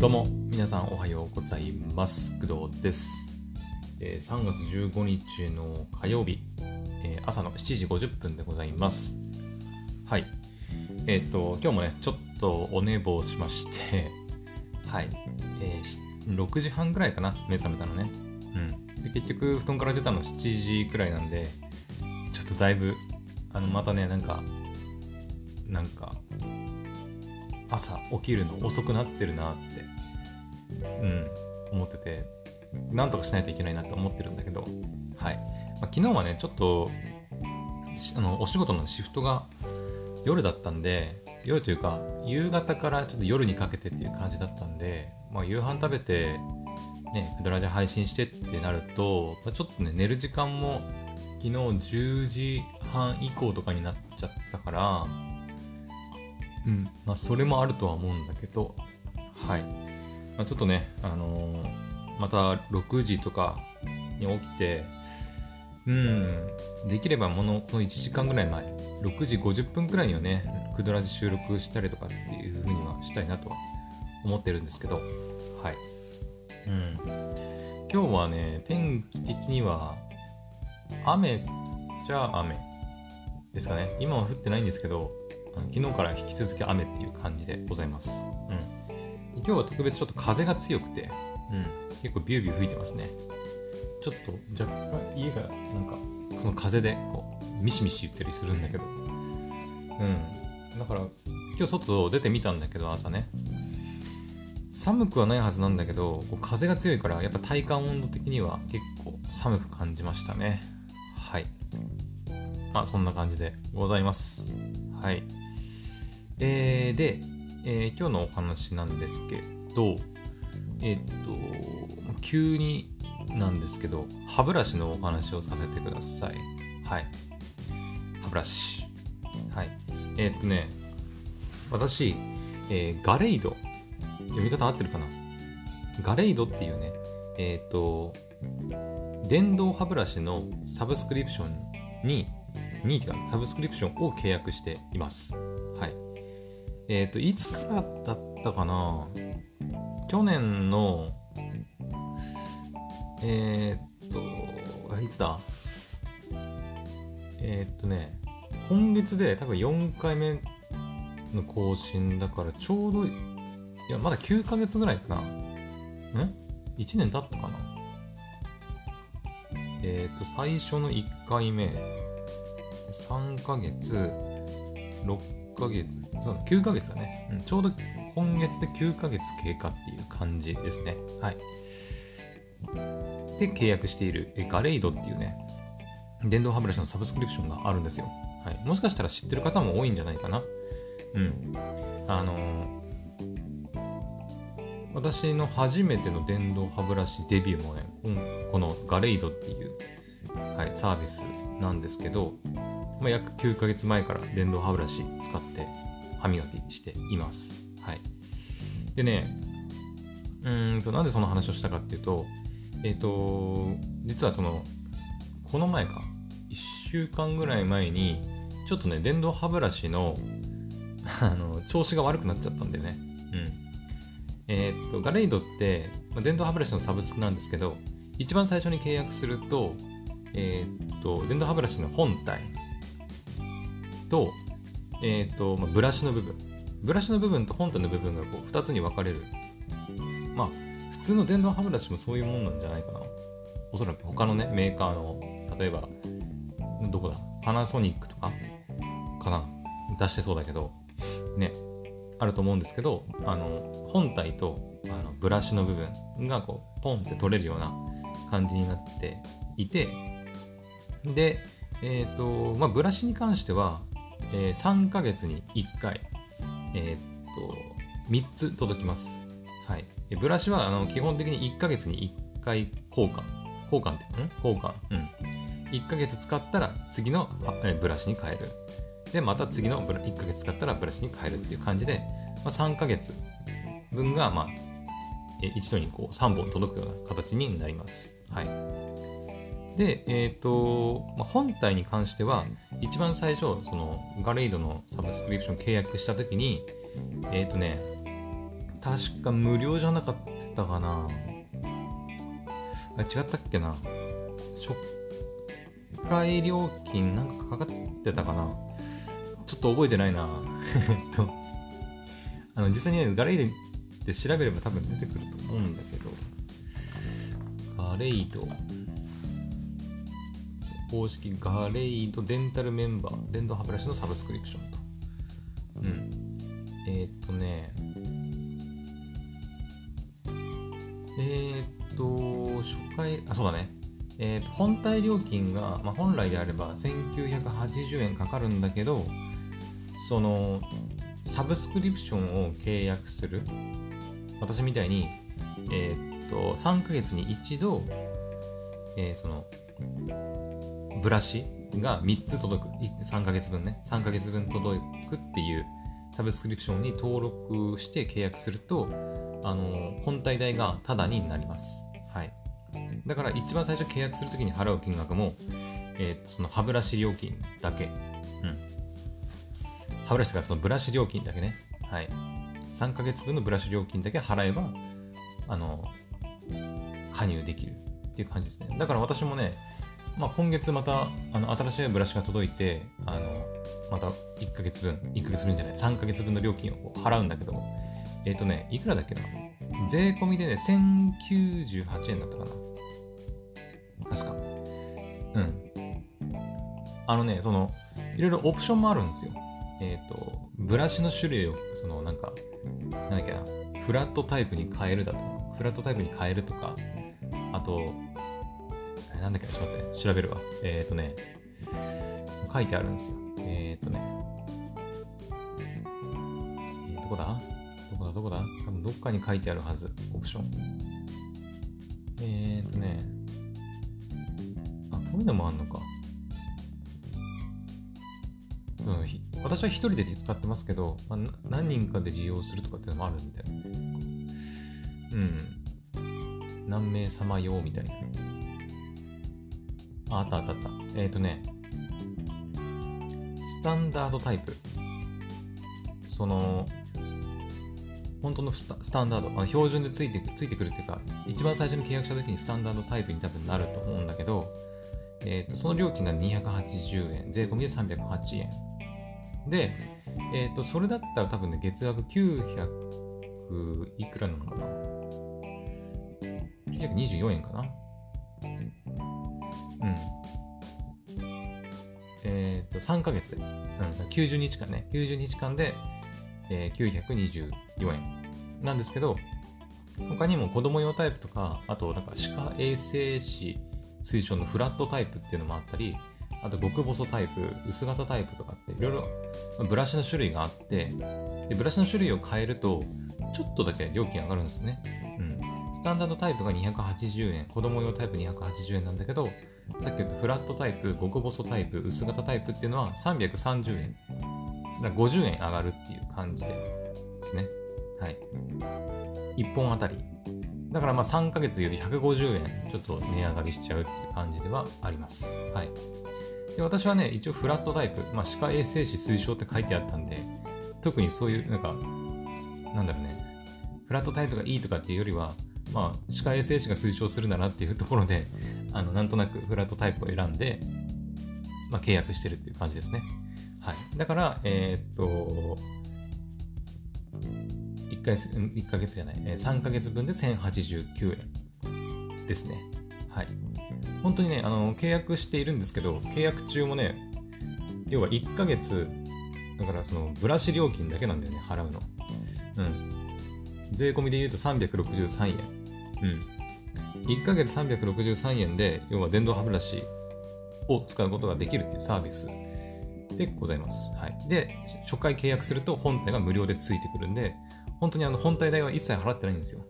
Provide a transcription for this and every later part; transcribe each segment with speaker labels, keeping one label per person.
Speaker 1: どうも皆さんおはようございます。工藤です、えー、3月15日の火曜日、えー、朝の7時50分でございます。はい。えっ、ー、と今日もねちょっとお寝坊しまして。はい、えー、6時半ぐらいかな目覚めたのね。うん。で結局布団から出たの7時くらいなんでちょっとだいぶあのまたねなんかなんか朝起きるの遅くなってるなってうん思っててなんとかしないといけないなって思ってるんだけどはい、まあ、昨日はねちょっとあのお仕事のシフトが夜だったんで夜というか夕方からちょっと夜にかけてっていう感じだったんで、まあ、夕飯食べてねクドラジャ配信してってなると、まあ、ちょっとね寝る時間も昨日10時半以降とかになっちゃったからうん。まあそれもあるとは思うんだけどはい、まあ、ちょっとねあのー、また6時とかに起きてうんできればものこの1時間ぐらい前6時50分くらいにはねクドラジ収録したりとかっていう風にはしたいなとは思ってるんですけどはい。うん。今日はね天気的には雨じゃあ雨ですかね。今は降ってないんですけど昨日から引き続き雨っていう感じでございます。うん、今日は特別ちょっと風が強くて、うん、結構ビュービュー吹いてますね。ちょっと若干家がなんかその風でこうミシミシ言ったりするんだけど、うん、だから今日外出てみたんだけど朝ね、寒くはないはずなんだけどこう風が強いからやっぱ体感温度的には結構寒く感じましたね。はい。まあそんな感じでございます。はいえー、で、えー、今日のお話なんですけど、え、っと、急になんですけど、歯ブラシのお話をさせてください。はい。歯ブラシ。はい。えー、っとね、私、えー、ガレイド、読み方合ってるかな？ガレイドっていうね、えっと、電動歯ブラシのサブスクリプションに、に、サブスクリプションを契約しています。えっ、ー、と、いつからだったかな？去年の、えっ、ー、と、いつだ？えっ、とね、今月で多分4回目の更新だからちょうど、いや、まだ9ヶ月ぐらいかな。ん ?1 年経ったかな？えっ、と、最初の1回目、3ヶ月、6ヶ月、そうだ、9ヶ月だね、うん。ちょうど今月で9ヶ月経過っていう感じですね。はい。で、契約しているガレイドっていうね、電動歯ブラシのサブスクリプションがあるんですよ。はい。もしかしたら知ってる方も多いんじゃないかな。うん。あのー、私の初めての電動歯ブラシデビューもね、このガレイドっていう、はい、サービスなんですけど、まあ、約9ヶ月前から電動歯ブラシ使って歯磨きしています。はい。でね、うんと、なんでその話をしたかっていうと、えっ、ー、と、実はその、この前か、1週間ぐらい前に、ちょっとね、電動歯ブラシの、あの、調子が悪くなっちゃったんでね。うん。えっ、と、ガレイドって、まあ、電動歯ブラシのサブスクなんですけど、一番最初に契約すると、えっ、と、電動歯ブラシの本体、と,、えーとまあ、ブラシの部分。ブラシの部分と本体の部分がこう2つに分かれる。まあ普通の電動歯ブラシもそういうもんなんじゃないかな。おそらく他のねメーカーの例えばどこだ？パナソニックとか？かな？出してそうだけどねあると思うんですけどあの本体とあのブラシの部分がこうポンって取れるような感じになっていて。でえっ、ー、とまあブラシに関してはえー、3ヶ月に1回、えー、っと、3つ届きます。はい。ブラシはあの基本的に1ヶ月に1回交換。交換って、ん？交換。うん。1ヶ月使ったら次のブラシに変える。で、また次の1ヶ月使ったらブラシに変えるっていう感じで、まあ、3ヶ月分が、まあ、一度にこう3本届くような形になります。はい。で、え、ー、と、まあ、本体に関しては、一番最初、その、ガレイドのサブスクリプション契約したときに、えっ、ー、とね、確か無料じゃなかったかな。あ違ったっけな。初回料金なんかかかってたかな。ちょっと覚えてないな。と。あの実際にねガレイドで調べれば多分出てくると思うんだけど。ガレイド。公式ガレイドデンタルメンバー電動歯ブラシのサブスクリプションと。うん。えー、っとね。えー、っと初回あそうだね。えー、と本体料金が、まあ、本来であれば1980円かかるんだけどそのサブスクリプションを契約する私みたいに、えー、っと3ヶ月に一度、えー、そのブラシが3つ届く3ヶ月分ね3ヶ月分届くっていうサブスクリプションに登録して契約するとあの本体代がタダになりますはいだから一番最初契約するときに払う金額も、えー、その歯ブラシ料金だけ。うん。歯ブラシがそのブラシ料金だけね。はい。3ヶ月分のブラシ料金だけ払えば、あの、加入できるっていう感じですね。だから私もね、まあ、今月またあの新しいブラシが届いて、あの、また1ヶ月分、1ヶ月分じゃない、3ヶ月分の料金を払うんだけども、えっ、ー、とね、いくらだっけな税込みでね、1098円だったかな。確か。うん。あのね、その、いろいろオプションもあるんですよ。えっ、ー、と、ブラシの種類を、その、なんか、なんだっけな、フラットタイプに変えるだとか、フラットタイプに変えるとか、あと、なんだっけ、ちょっと待って、調べるわ。えっ、ー、とね、書いてあるんですよ。えっ、ー、とね、どこだ？どこだ？どこだ？多分どっかに書いてあるはず、オプション。えっ、とね、あこういうのもあんのか。その私は一人で使ってますけど、まあ、何人かで利用するとかっていうのもあるんで、うん。何名様用みたいな。あ、ったあったあった。えっ、ー、とね、スタンダードタイプ。その、本当のスタンダード、まあ、標準でついてついてくるっていうか、一番最初に契約した時にスタンダードタイプに多分なると思うんだけど、えーと、その料金が280円、税込みで308円。で、えっ、ー、と、それだったら多分ね、月額900いくらなのかな ?924 円かな？うん。えっ、ー、と、3ヶ月で、うん、90日間ね、90日間で、えー、924円なんですけど、他にも子供用タイプとか、あと、なんか歯科衛生士推奨のフラットタイプっていうのもあったり、あと極細タイプ、薄型タイプとかっていろいろブラシの種類があって、でブラシの種類を変えると、ちょっとだけ料金上がるんですね。うん。スタンダードタイプが280円、子供用タイプ280円なんだけど、さっき言ったフラットタイプ、極細タイプ、薄型タイプっていうのは330円。だから50円上がるっていう感じですね。はい。1本あたりだからまあ3ヶ月で言うと150円ちょっと値上がりしちゃうっていう感じではあります。はい。で私はね、一応フラットタイプ、まあ、歯科衛生士推奨って書いてあったんで、特にそういう、なんか、なんだろうね、フラットタイプがいいとかっていうよりは、まあ、歯科衛生士が推奨するならっていうところで、あの、なんとなくフラットタイプを選んで、まあ、契約してるっていう感じですね。はい。だから、えー、っと、1ヶ月、1ヶ月じゃない、3ヶ月分で1089円ですね。はい。本当にね、あの、契約しているんですけど、契約中もね、要は1ヶ月、だからそのブラシ料金だけなんだよね、払うの。うん。税込みで言うと363円。うん。1ヶ月363円で、要は電動歯ブラシを使うことができるっていうサービスでございます。はい。で、初回契約すると本体が無料でついてくるんで、本当にあの本体代は一切払ってないんですよ。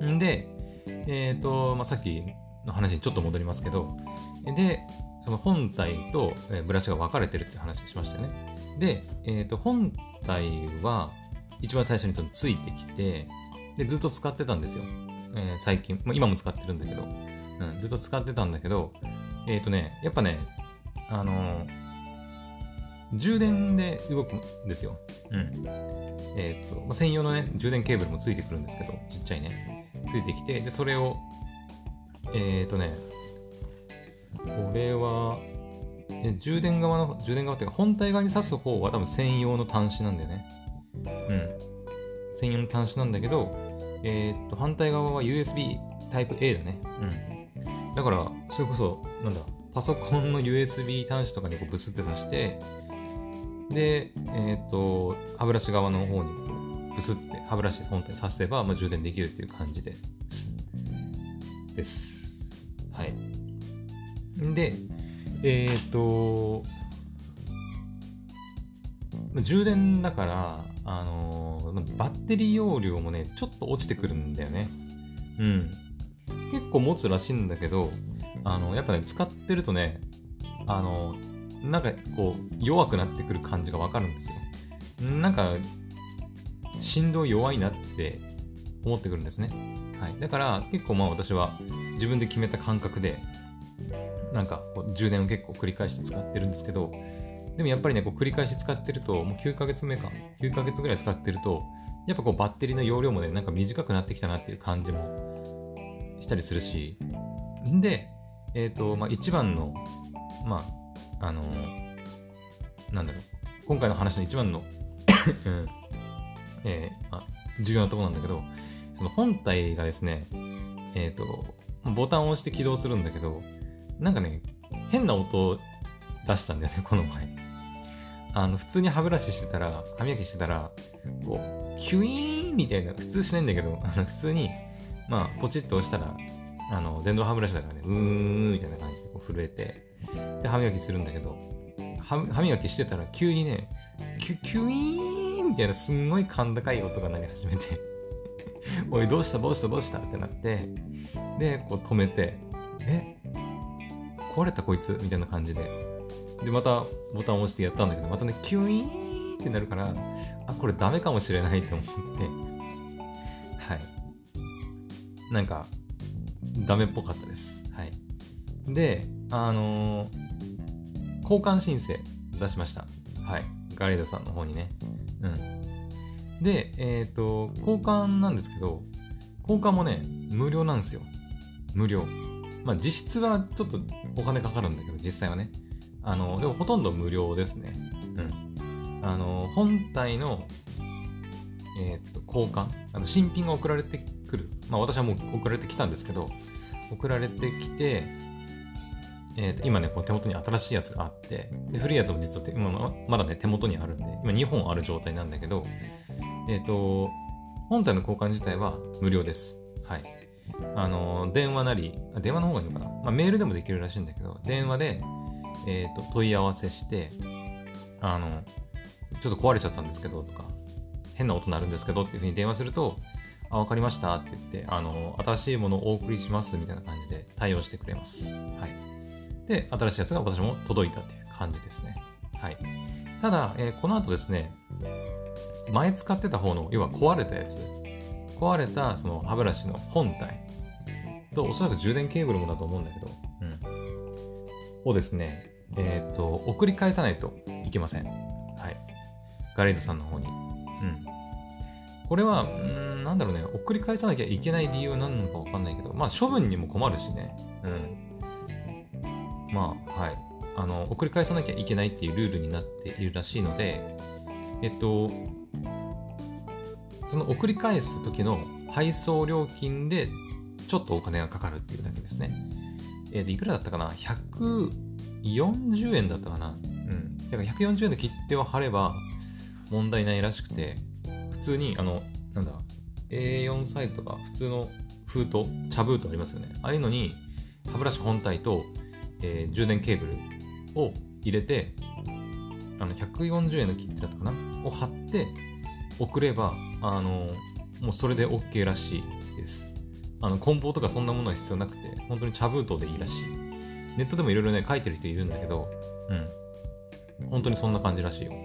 Speaker 1: うん。で、え、ー、と、まあ、さっきの話にちょっと戻りますけど、で、その本体とブラシが分かれてるって話しましたよね。で、え、ー、と、本体は一番最初についてきて、で、ずっと使ってたんですよ。えー、最近、まあ、今も使ってるんだけど、うん、ずっと使ってたんだけど、えっ、ー、とね、やっぱね、あの充電で動くんですよ。うん。えっ、ー、と、まあ、専用のね、充電ケーブルもついてくるんですけど、ちっちゃいね。ついてきて、で、それを、えっ、ー、とね、これは、え充電側の、充電側っていうか、本体側に挿す方は多分専用の端子なんだよね。うん。専用の端子なんだけど、えっ、と、反対側は USB タイプ A だね。うん。だから、それこそ、なんだ、パソコンの USB 端子とかにこうブスって挿して、で、えっ、ー、と、歯ブラシ側の方にブスって歯ブラシ本体させば、まあ、充電できるっていう感じです。です。はい。で、えっ、ー、と、充電だから、あのー、バッテリー容量もね、ちょっと落ちてくるんだよね。うん。結構持つらしいんだけど、あの、やっぱね、使ってるとね、あの、なんかこう、弱くなってくる感じがわかるんですよ。なんか、振動弱いなって思ってくるんですね。はい。だから結構まあ私は自分で決めた感覚で、なんかこう充電を結構繰り返して使ってるんですけど、でもやっぱりね、こう繰り返し使ってると、もう9ヶ月目か、9ヶ月ぐらい使ってると、やっぱこうバッテリーの容量もね、なんか短くなってきたなっていう感じもしたりするし、んで、えっ、ー、と、まあ一番の、まあ、あのー、なんだろう、今回の話の一番の うん、えー、まあ、重要なところなんだけど、その本体がですね、えっ、ー、と、ボタンを押して起動するんだけど、なんかね、変な音を出したんだよね、この前。あの、普通に歯ブラシしてたら、歯磨きしてたら、こう、キュイーンみたいな、普通しないんだけど、あ の普通に、まあ、ポチッと押したら、あの、電動歯ブラシだからね、うーん、みたいな感じでこう震えて、で、歯磨きするんだけど、歯磨きしてたら急にね、キュ、キュイーンみたいなすんごい甲高い音が鳴り始めて おい、どうした？どうした？どうした？ってなって、で、こう止めて、え？壊れたこいつ？みたいな感じで。で、またボタンを押してやったんだけど、またね、キュイーンってなるから、あ、これダメかもしれないと思って、はい。なんか、ダメっぽかったです。はい。で、あのー、交換申請出しました。はい。ガレードさんの方にね。うん。で、えっ、ー、と、交換なんですけど、交換もね、無料なんですよ。無料。まあ、実質はちょっとお金かかるんだけど、実際はね。あの、でもほとんど無料ですね。うん。あの、本体の、えっ、ー、と、交換、あの新品が送られてくる。まあ、私はもう送られてきたんですけど、送られてきて、えー、と今ね、こう手元に新しいやつがあって、で古いやつも実は今まだね、手元にあるんで、今2本ある状態なんだけど、えっ、ー、と、本体の交換自体は無料です。はい。あの、電話なり、電話の方がいいのかな、まあ、メールでもできるらしいんだけど、電話で、え、ー、と、問い合わせして、あの、ちょっと壊れちゃったんですけど、とか、変な音鳴るんですけどっていうふうに電話すると、あ、わかりましたって言って、あの、新しいものをお送りしますみたいな感じで対応してくれます。はい。で、新しいやつが私も届いたっていう感じですね。はい。ただ、えー、この後ですね、前使ってた方の、要は壊れたやつ、壊れたその歯ブラシの本体と、おそらく充電ケーブルもだと思うんだけど、をですね、えっ、ー、と、送り返さないといけません。はい。ガレードさんの方に。うん。これは、うん、なんだろうね、送り返さなきゃいけない理由なのかわかんないけど、まあ処分にも困るしね。うん。まあ、はい。あの、送り返さなきゃいけないっていうルールになっているらしいので、えっと、その送り返す時の配送料金でちょっとお金がかかるっていうだけですね。えー、いくらだったかな ?140 円だったかな？うん。だか140円で切手を貼れば問題ないらしくて、普通に、あの、なんだ、A4 サイズとか普通の封筒、茶封筒ありますよね。ああいうのに歯ブラシ本体とえー、充電ケーブルを入れて、あの、140円の切手だったかな？を貼って送れば、あの、もうそれで OK らしいです。あの、梱包とかそんなものは必要なくて、本当に茶封筒でいいらしい。ネットでもいろいろね、書いてる人いるんだけど、うん。本当にそんな感じらしいよ。う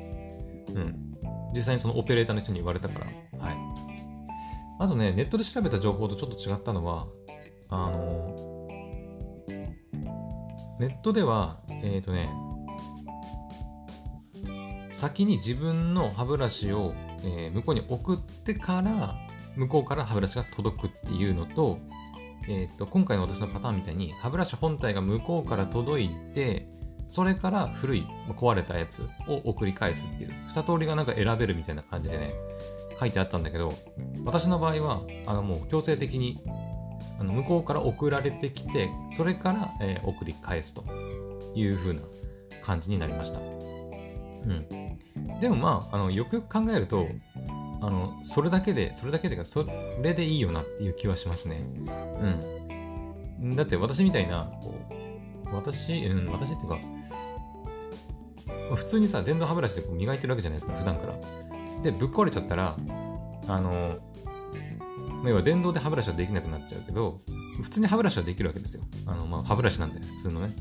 Speaker 1: ん。実際にそのオペレーターの人に言われたから、はい。あとね、ネットで調べた情報とちょっと違ったのは、あの、ネットでは、えっ、ー、とね、先に自分の歯ブラシを、えー向こうに送ってから向こうから歯ブラシが届くっていうのと,、えー、と今回の私のパターンみたいに歯ブラシ本体が向こうから届いてそれから古い壊れたやつを送り返すっていう二通りがなんか選べるみたいな感じでね書いてあったんだけど私の場合はあのもう強制的にあの向こうから送られてきてそれから、えー送り返すという風な感じになりました。うん、でもまああのよくよく考えるとあのそれだけでそれだけでかそれでいいよなっていう気はしますね。うん、だって私みたいなこう私、うん、私っていうか普通にさ電動歯ブラシでこう磨いてるわけじゃないですか普段から。でぶっ壊れちゃったらあの要は電動で歯ブラシはできなくなっちゃうけど普通に歯ブラシはできるわけですよ。あのまあ歯ブラシなんで普通のね。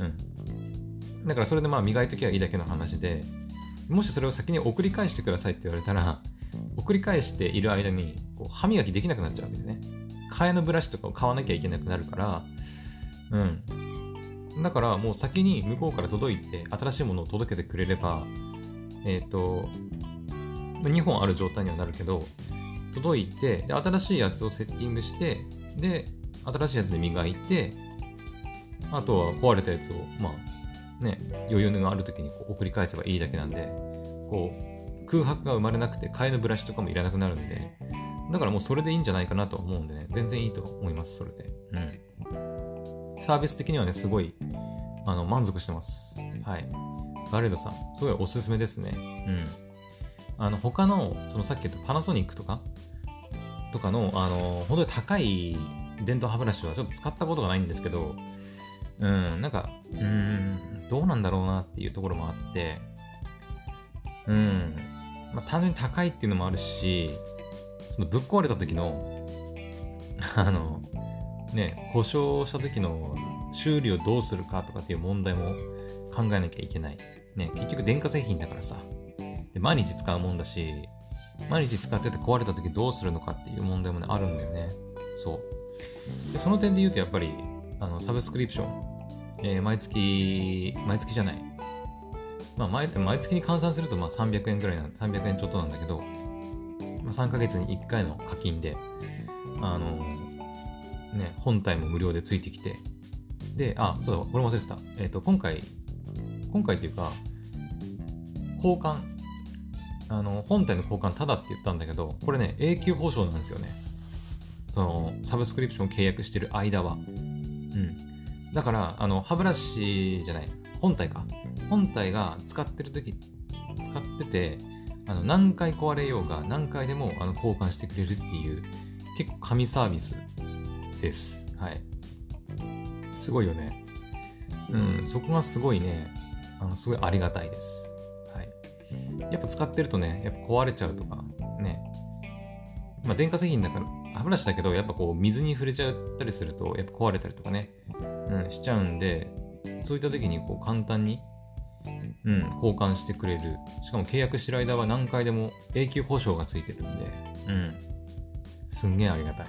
Speaker 1: うん。だからそれでまあ磨いときゃいいだけの話でもしそれを先に送り返してくださいって言われたら送り返している間にこう歯磨きできなくなっちゃうわけでね。替えのブラシとかを買わなきゃいけなくなるからうん。だからもう先に向こうから届いて新しいものを届けてくれればえっ、と2本ある状態にはなるけど届いてで新しいやつをセッティングしてで新しいやつで磨いてあとは壊れたやつをまあね余裕がある時にこう送り返せばいいだけなんでこう空白が生まれなくて替えのブラシとかもいらなくなるんでだからもうそれでいいんじゃないかなと思うんでね全然いいと思いますそれで。うん。サービス的にはねすごいあの満足してます。はい。ガレードさんすごいおすすめですね。うん。あの他のそのさっき言ったパナソニックとか？とかのあの本当に高い電動歯ブラシはちょっと使ったことがないんですけどうんなんかうーんどうなんだろうなっていうところもあってうんまあ単純に高いっていうのもあるしそのぶっ壊れた時の あのね故障した時の修理をどうするかとかっていう問題も考えなきゃいけない。ね結局電化製品だからさ。で毎日使うもんだし毎日使ってて壊れた時どうするのかっていう問題もねあるんだよね。そう。でその点で言うとやっぱりあのサブスクリプション、えー毎月毎月じゃない。まあ毎毎月に換算するとまあ300円ぐらいなん300円ちょっとなんだけど、まあ、3ヶ月に1回の課金であのね本体も無料でついてきてであそうだこれも忘れてた。えっ、と今回今回っていうか交換あの本体の交換ただって言ったんだけどこれね永久保証なんですよね。そのサブスクリプション契約してる間は。うん。だからあの歯ブラシじゃない本体か。本体が使ってる時使っててあの何回壊れようが何回でもあの交換してくれるっていう結構神サービスです。はい。すごいよね。うんそこがすごいね。あのすごいありがたいです。はい。やっぱ使ってるとねやっぱ壊れちゃうとかね。まあ電化製品だから歯ブラシだけどやっぱこう水に触れちゃったりするとやっぱ壊れたりとかね、うん、しちゃうんでそういった時にこう簡単に、うん、交換してくれる。しかも契約してる間は何回でも永久保証がついてるんで。うんすんげえありがたい。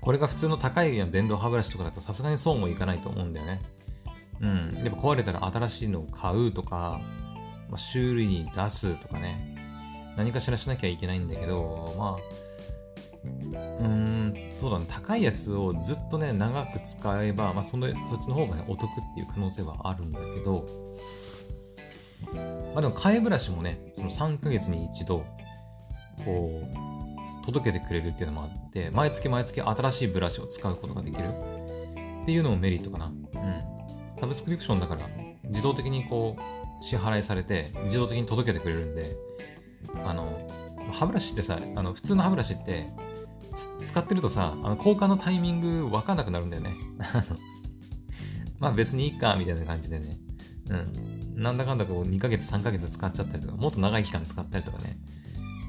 Speaker 1: これが普通の高い電動歯ブラシとかだとさすがにそうもいかないと思うんだよね。うん。やっぱ壊れたら新しいのを買うとか、まあ、修理に出すとかね。何かしらしなきゃいけないんだけどまあうーんそうだね。高いやつをずっとね長く使えば、まあ、そのそっちの方がねお得っていう可能性はあるんだけどまあでも替えブラシもねその3ヶ月に一度こう届けてくれるっていうのもあって毎月毎月新しいブラシを使うことができる。っていうのもメリットかな。うん。サブスクリプションだから自動的にこう支払いされて自動的に届けてくれるんであの歯ブラシってさあの普通の歯ブラシって使ってるとさあの交換のタイミング分かんなくなるんだよね。まあ別にいいかみたいな感じでね。うん。なんだかんだこう2ヶ月3ヶ月使っちゃったりとかもっと長い期間使ったりとかね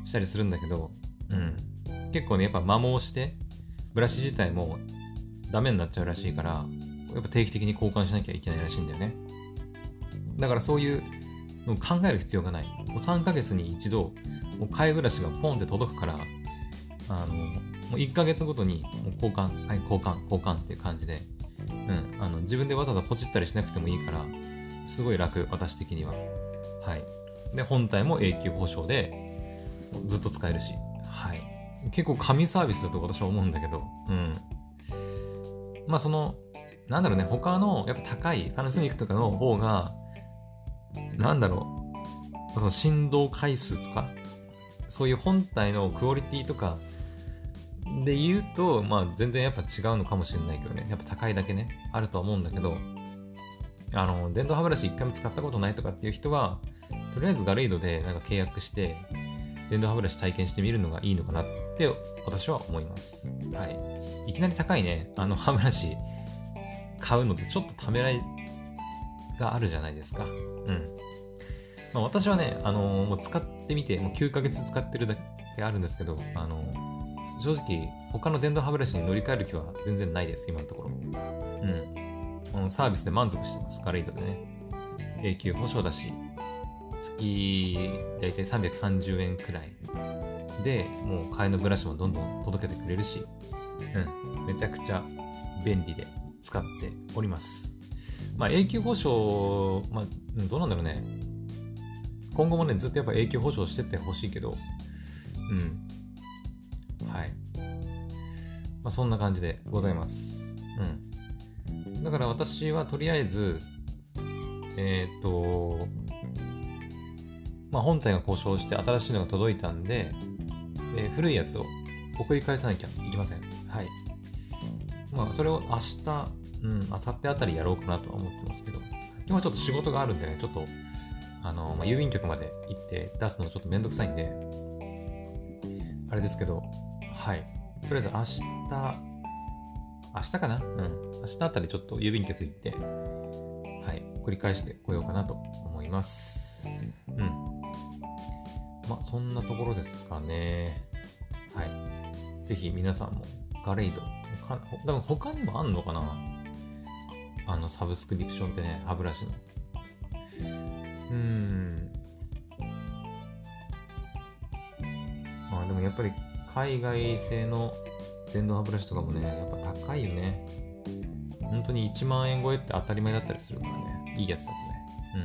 Speaker 1: したりするんだけどうん。結構ねやっぱ摩耗してブラシ自体もダメになっちゃうらしいからやっぱ定期的に交換しなきゃいけないらしいんだよね。だからそういうのを考える必要がない。もう3ヶ月に一度もう替えブラシがポンって届くからあのもう1ヶ月ごとにもう交換はい交換交換っていう感じで、うん、あの自分でわざわざポチったりしなくてもいいからすごい楽私的には。はい。で、本体も永久保証でずっと使えるし、はい。結構神サービスだと私は思うんだけど、うん。まあその、なんだろうね、他のやっぱ高いパナソニックとかの方が、なんだろう、その振動回数とか、そういう本体のクオリティとかで言うと、まあ全然やっぱ違うのかもしれないけどね、やっぱ高いだけね、あるとは思うんだけど、あの、電動歯ブラシ一回も使ったことないとかっていう人は、とりあえずガレイドでなんか契約して、電動歯ブラシ体験してみるのがいいのかなって私は思います。はい。いきなり高いね、あの歯ブラシ買うのってちょっとためらいがあるじゃないですか。うん。まあ、私はね、あのー、もう使ってみて、もう9ヶ月使ってるだけあるんですけど、あのー、正直、他の電動歯ブラシに乗り換える気は全然ないです、今のところ。うん。あのサービスで満足してます、ガレイドでね。永久保証だし、月だいたい330円くらいでもう替えのブラシもどんどん届けてくれるし、うん、めちゃくちゃ便利で使っております。まあ永久保証、まあどうなんだろうね。今後もね、ずっとやっぱ永久保証してってほしいけど、うん。はい。まあそんな感じでございます。うん。だから私はとりあえず、えっ、ー、と、まあ、本体が故障して新しいのが届いたんで、えー、古いやつを送り返さなきゃいけません。はい。まあ、それを明日、うん、明後日あたりやろうかなとは思ってますけど、今ちょっと仕事があるんでね、ちょっと、あの、まあ、郵便局まで行って出すのちょっとめんどくさいんで、あれですけど、はい。とりあえず明日、明日かな？うん。明日あたりちょっと郵便局行って、はい、繰り返してこようかなと思います。うん。まあ、そんなところですかね。はい。ぜひ皆さんもガレイド、多分他にもあんのかな？あの、サブスクリプションってね、歯ブラシの。うーん。まあでもやっぱり海外製の電動歯ブラシとかもね、やっぱ高いよね。本当に1万円超えって当たり前だったりするからね。いいやつだとね。うん。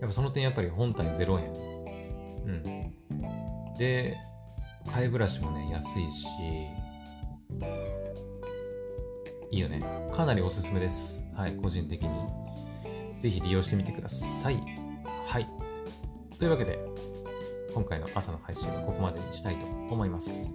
Speaker 1: やっぱその点やっぱり本体0円。うん。で、替えブラシもね、安いし、いいよね。かなりおすすめです。はい、個人的に。ぜひ利用してみてください。はい。というわけで、今回の朝の配信はここまでにしたいと思います。